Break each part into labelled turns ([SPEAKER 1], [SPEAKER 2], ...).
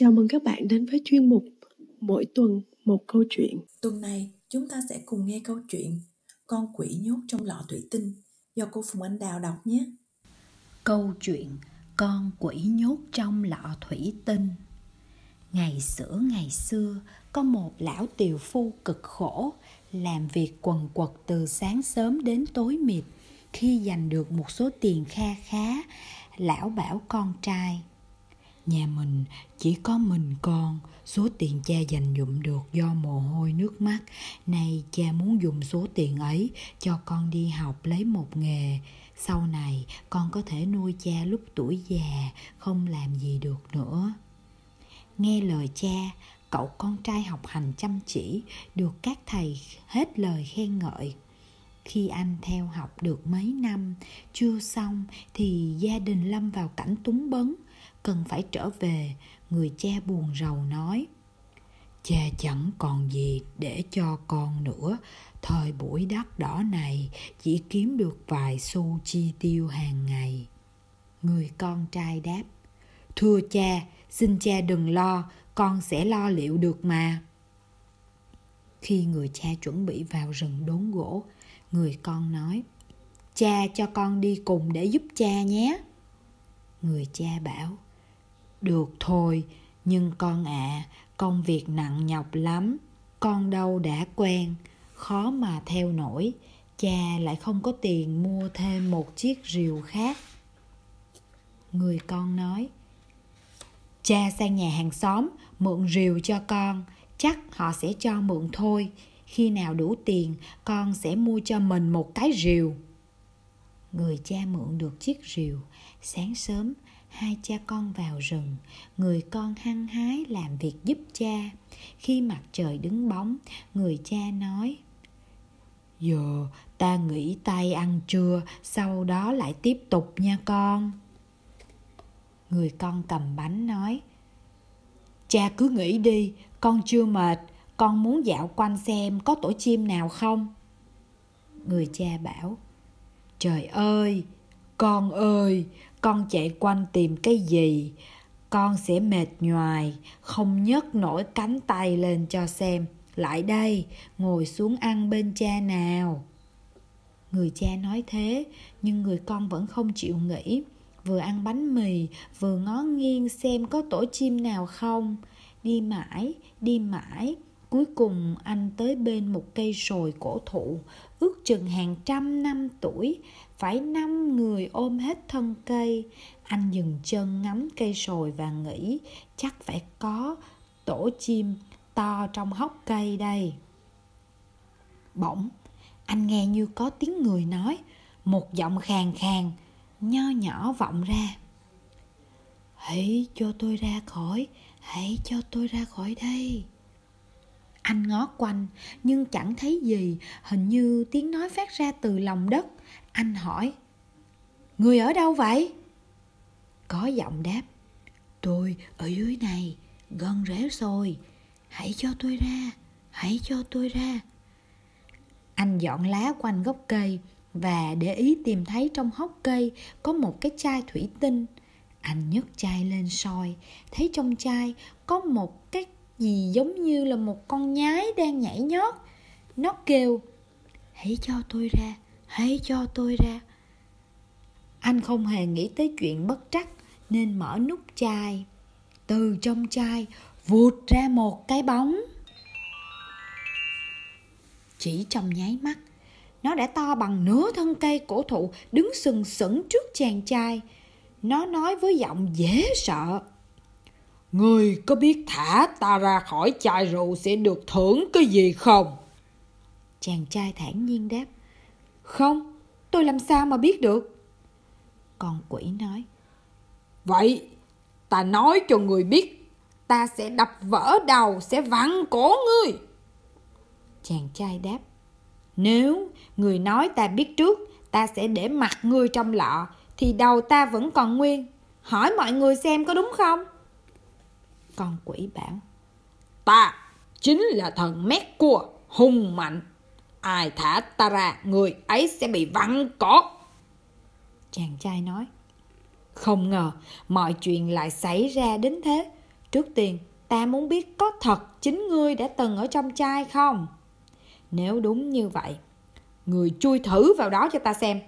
[SPEAKER 1] Chào mừng các bạn đến với chuyên mục Mỗi tuần một câu chuyện.
[SPEAKER 2] Tuần này chúng ta sẽ cùng nghe câu chuyện Con quỷ nhốt trong lọ thủy tinh do cô Phùng Anh Đào đọc nhé.
[SPEAKER 3] Câu chuyện Con quỷ nhốt trong lọ thủy tinh Ngày xưa ngày xưa có một lão tiều phu cực khổ làm việc quần quật từ sáng sớm đến tối mịt khi giành được một số tiền kha khá lão bảo con trai nhà mình chỉ có mình con, số tiền cha dành dụm được do mồ hôi nước mắt. Nay cha muốn dùng số tiền ấy cho con đi học lấy một nghề. Sau này, con có thể nuôi cha lúc tuổi già, không làm gì được nữa. Nghe lời cha, cậu con trai học hành chăm chỉ, được các thầy hết lời khen ngợi. Khi anh theo học được mấy năm, chưa xong thì gia đình lâm vào cảnh túng bấn cần phải trở về, người cha buồn rầu nói. Cha chẳng còn gì để cho con nữa. Thời buổi đắt đỏ này, chỉ kiếm được vài xu chi tiêu hàng ngày. Người con trai đáp, thưa cha, xin cha đừng lo, con sẽ lo liệu được mà. Khi người cha chuẩn bị vào rừng đốn gỗ, người con nói, cha cho con đi cùng để giúp cha nhé. Người cha bảo được thôi nhưng con ạ à, công việc nặng nhọc lắm. Con đâu đã quen khó mà theo nổi. Cha lại không có tiền mua thêm một chiếc rìu khác. Người con nói cha sang nhà hàng xóm mượn rìu cho con. Chắc họ sẽ cho mượn thôi. Khi nào đủ tiền con sẽ mua cho mình một cái rìu. Người cha mượn được chiếc rìu. Sáng sớm hai cha con vào rừng. Người con hăng hái làm việc giúp cha. Khi mặt trời đứng bóng, người cha nói, giờ ta nghỉ tay ăn trưa, sau đó lại tiếp tục nha con. Người con cầm bánh nói, cha cứ nghĩ đi, con chưa mệt, con muốn dạo quanh xem có tổ chim nào không? Người cha bảo, trời ơi con ơi, con chạy quanh tìm cái gì? Con sẽ mệt nhoài, không nhấc nổi cánh tay lên cho xem. Lại đây, ngồi xuống ăn bên cha nào. Người cha nói thế, nhưng người con vẫn không chịu nghĩ vừa ăn bánh mì, vừa ngó nghiêng xem có tổ chim nào không. Đi mãi đi mãi cuối cùng, anh tới bên một cây sồi cổ thụ, ước chừng hàng trăm năm tuổi. Phải năm người ôm hết thân cây. Anh dừng chân ngắm cây sồi và nghĩ, chắc phải có tổ chim to trong hốc cây đây. Bỗng, anh nghe như có tiếng người nói, một giọng khàn khàn, nho nhỏ vọng ra. Hãy cho tôi ra khỏi, hãy cho tôi ra khỏi đây anh ngó quanh, nhưng chẳng thấy gì. Hình như tiếng nói phát ra từ lòng đất. Anh hỏi, người ở đâu vậy? Có giọng đáp, tôi ở dưới này, gần rễ rồi. Hãy cho tôi ra, hãy cho tôi ra. Anh dọn lá quanh gốc cây và để ý tìm thấy trong hốc cây có một cái chai thủy tinh. Anh nhấc chai lên soi, thấy trong chai có một cái gì giống như là một con nhái đang nhảy nhót. Nó kêu, hãy cho tôi ra, hãy cho tôi ra. Anh không hề nghĩ tới chuyện bất trắc, nên mở nút chai. Từ trong chai, vụt ra một cái bóng. Chỉ trong nháy mắt, nó đã to bằng nửa thân cây cổ thụ đứng sừng sững trước chàng trai. Nó nói với giọng dễ sợ. Người có biết thả ta ra khỏi chai rượu sẽ được thưởng cái gì không? Chàng trai thản nhiên đáp Không, tôi làm sao mà biết được? Con quỷ nói Vậy, ta nói cho người biết Ta sẽ đập vỡ đầu, sẽ vặn cổ ngươi Chàng trai đáp Nếu người nói ta biết trước Ta sẽ để mặt ngươi trong lọ Thì đầu ta vẫn còn nguyên Hỏi mọi người xem có đúng không? Con quỷ bảo Ta chính là thần mét cua hung mạnh Ai thả ta ra người ấy sẽ bị vặn cổ Chàng trai nói Không ngờ mọi chuyện lại xảy ra đến thế Trước tiên, ta muốn biết có thật chính ngươi đã từng ở trong chai không? Nếu đúng như vậy, người chui thử vào đó cho ta xem.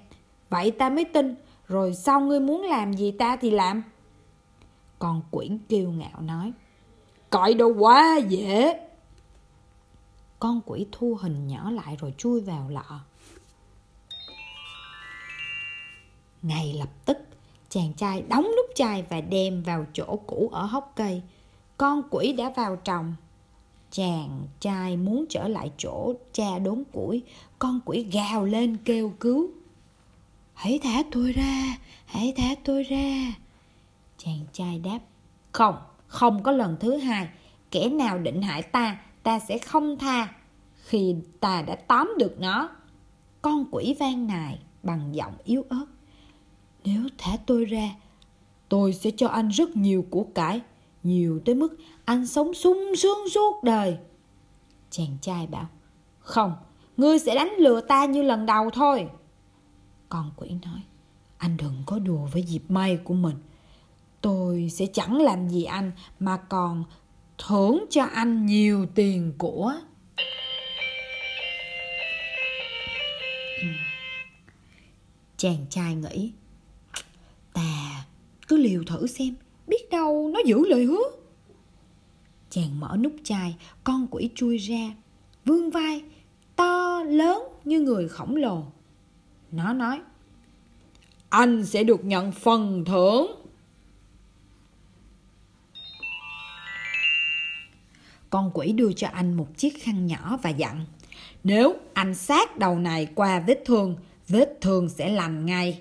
[SPEAKER 3] Vậy ta mới tin, rồi sau ngươi muốn làm gì ta thì làm. Con quỷ kiêu ngạo nói, cõi đâu quá dễ. Con quỷ thu hình nhỏ lại rồi chui vào lọ. Ngay lập tức, chàng trai đóng nút chai và đem vào chỗ cũ ở hốc cây. Con quỷ đã vào trồng Chàng trai muốn trở lại chỗ cha đốn củi, con quỷ gào lên kêu cứu. Hãy thả tôi ra, hãy thả tôi ra. Chàng trai đáp, không, không có lần thứ hai. Kẻ nào định hại ta, ta sẽ không tha khi ta đã tóm được nó. Con quỷ vang nài bằng giọng yếu ớt. Nếu thả tôi ra, tôi sẽ cho anh rất nhiều của cải, nhiều tới mức anh sống sung sướng suốt đời. Chàng trai bảo, không, ngươi sẽ đánh lừa ta như lần đầu thôi. Con quỷ nói, anh đừng có đùa với dịp may của mình. Tôi sẽ chẳng làm gì anh, mà còn thưởng cho anh nhiều tiền của. Chàng trai nghĩ Ta cứ liều thử xem, Biết đâu nó giữ lời hứa. Chàng mở nút chai, Con quỷ chui ra Vương vai, To lớn như người khổng lồ. Nó nói, Anh sẽ được nhận phần thưởng. Con quỷ đưa cho anh một chiếc khăn nhỏ và dặn Nếu anh sát đầu này qua vết thương vết thương sẽ lành ngay.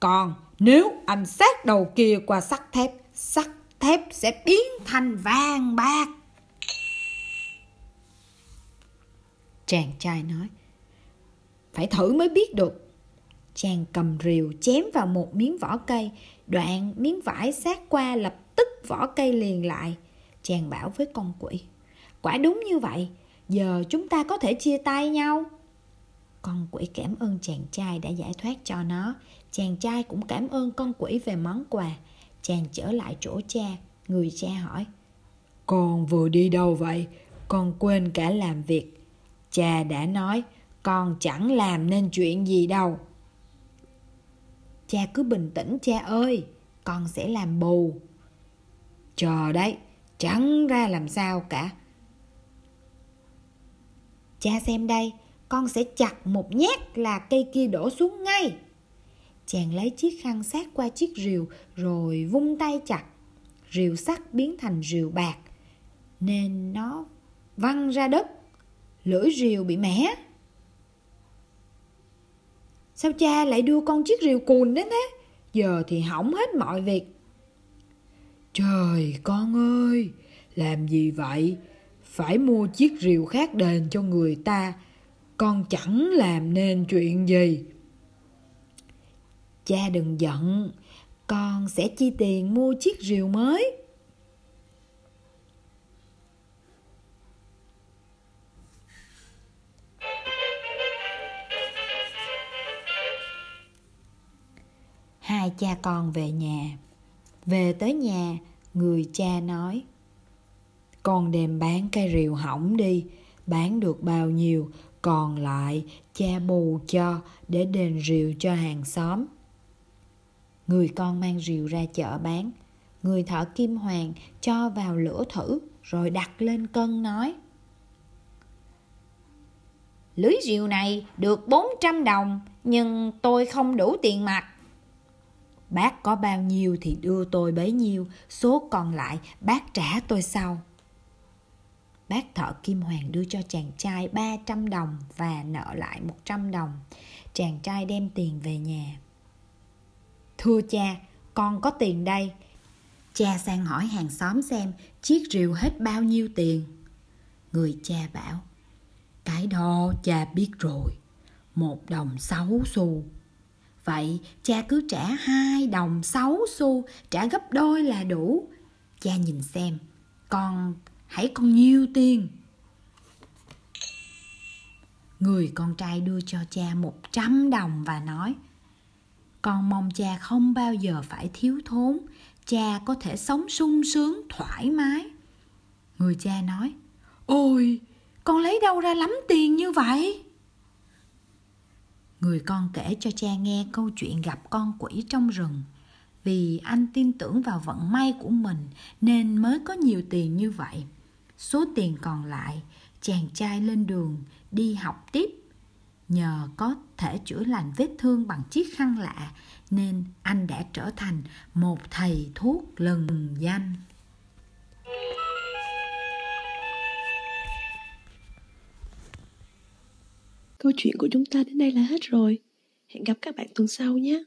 [SPEAKER 3] Còn nếu anh sát đầu kia qua sắt thép, sắt thép sẽ biến thành vàng bạc. Chàng trai nói, phải thử mới biết được. Chàng cầm rìu chém vào một miếng vỏ cây, đoạn miếng vải sát qua lập tức vỏ cây liền lại. Chàng bảo với con quỷ, quả đúng như vậy, giờ chúng ta có thể chia tay nhau. Con quỷ cảm ơn chàng trai đã giải thoát cho nó. Chàng trai cũng cảm ơn con quỷ về món quà. Chàng trở lại chỗ cha. Người cha hỏi. Con vừa đi đâu vậy? Con quên cả làm việc. Cha đã nói con chẳng làm nên chuyện gì đâu. Cha cứ bình tĩnh cha ơi. Con sẽ làm bù. Chờ đấy, chẳng ra làm sao cả. Cha xem đây, con sẽ chặt một nhát là cây kia đổ xuống ngay. Chàng lấy chiếc khăn sát qua chiếc rìu rồi vung tay chặt. Rìu sắt biến thành rìu bạc nên nó văng ra đất. Lưỡi rìu bị mẻ. Sao cha lại đưa con chiếc rìu cùn đến thế? Giờ thì hỏng hết mọi việc. Trời con ơi, làm gì vậy? Phải mua chiếc rìu khác đền cho người ta. Con chẳng làm nên chuyện gì. Cha đừng giận, con sẽ chi tiền mua chiếc rìu mới. Hai cha con về nhà. Về tới nhà, người cha nói con đem bán cái rìu hỏng đi. Bán được bao nhiêu, còn lại cha bù cho để đền rìu cho hàng xóm. Người con mang rìu ra chợ bán. Người thợ kim hoàng cho vào lửa thử, rồi đặt lên cân nói. Lưới rìu này được 400 đồng, nhưng tôi không đủ tiền mặt. Bác có bao nhiêu thì đưa tôi bấy nhiêu, số còn lại bác trả tôi sau. Bác thợ Kim Hoàng đưa cho chàng trai 300 đồng và nợ lại 100 đồng. Chàng trai đem tiền về nhà. Thưa cha, con có tiền đây. Cha sang hỏi hàng xóm xem chiếc rìu hết bao nhiêu tiền. Người cha bảo, cái đó cha biết rồi, một đồng sáu xu. Vậy cha cứ trả hai đồng sáu xu, trả gấp đôi là đủ. Cha nhìn xem, con hãy còn nhiều tiền. Người con trai đưa cho cha một trăm đồng và nói, Con mong cha không bao giờ phải thiếu thốn. Cha có thể sống sung sướng, thoải mái. Người cha nói, ôi, con lấy đâu ra lắm tiền như vậy? Người con kể cho cha nghe câu chuyện gặp con quỷ trong rừng. Vì anh tin tưởng vào vận may của mình nên mới có nhiều tiền như vậy số tiền còn lại, chàng trai lên đường đi học tiếp nhờ có thể chữa lành vết thương bằng chiếc khăn lạ, nên anh đã trở thành một thầy thuốc lừng danh
[SPEAKER 1] Câu chuyện của chúng ta đến đây là hết rồi. Hẹn gặp các bạn tuần sau nhé.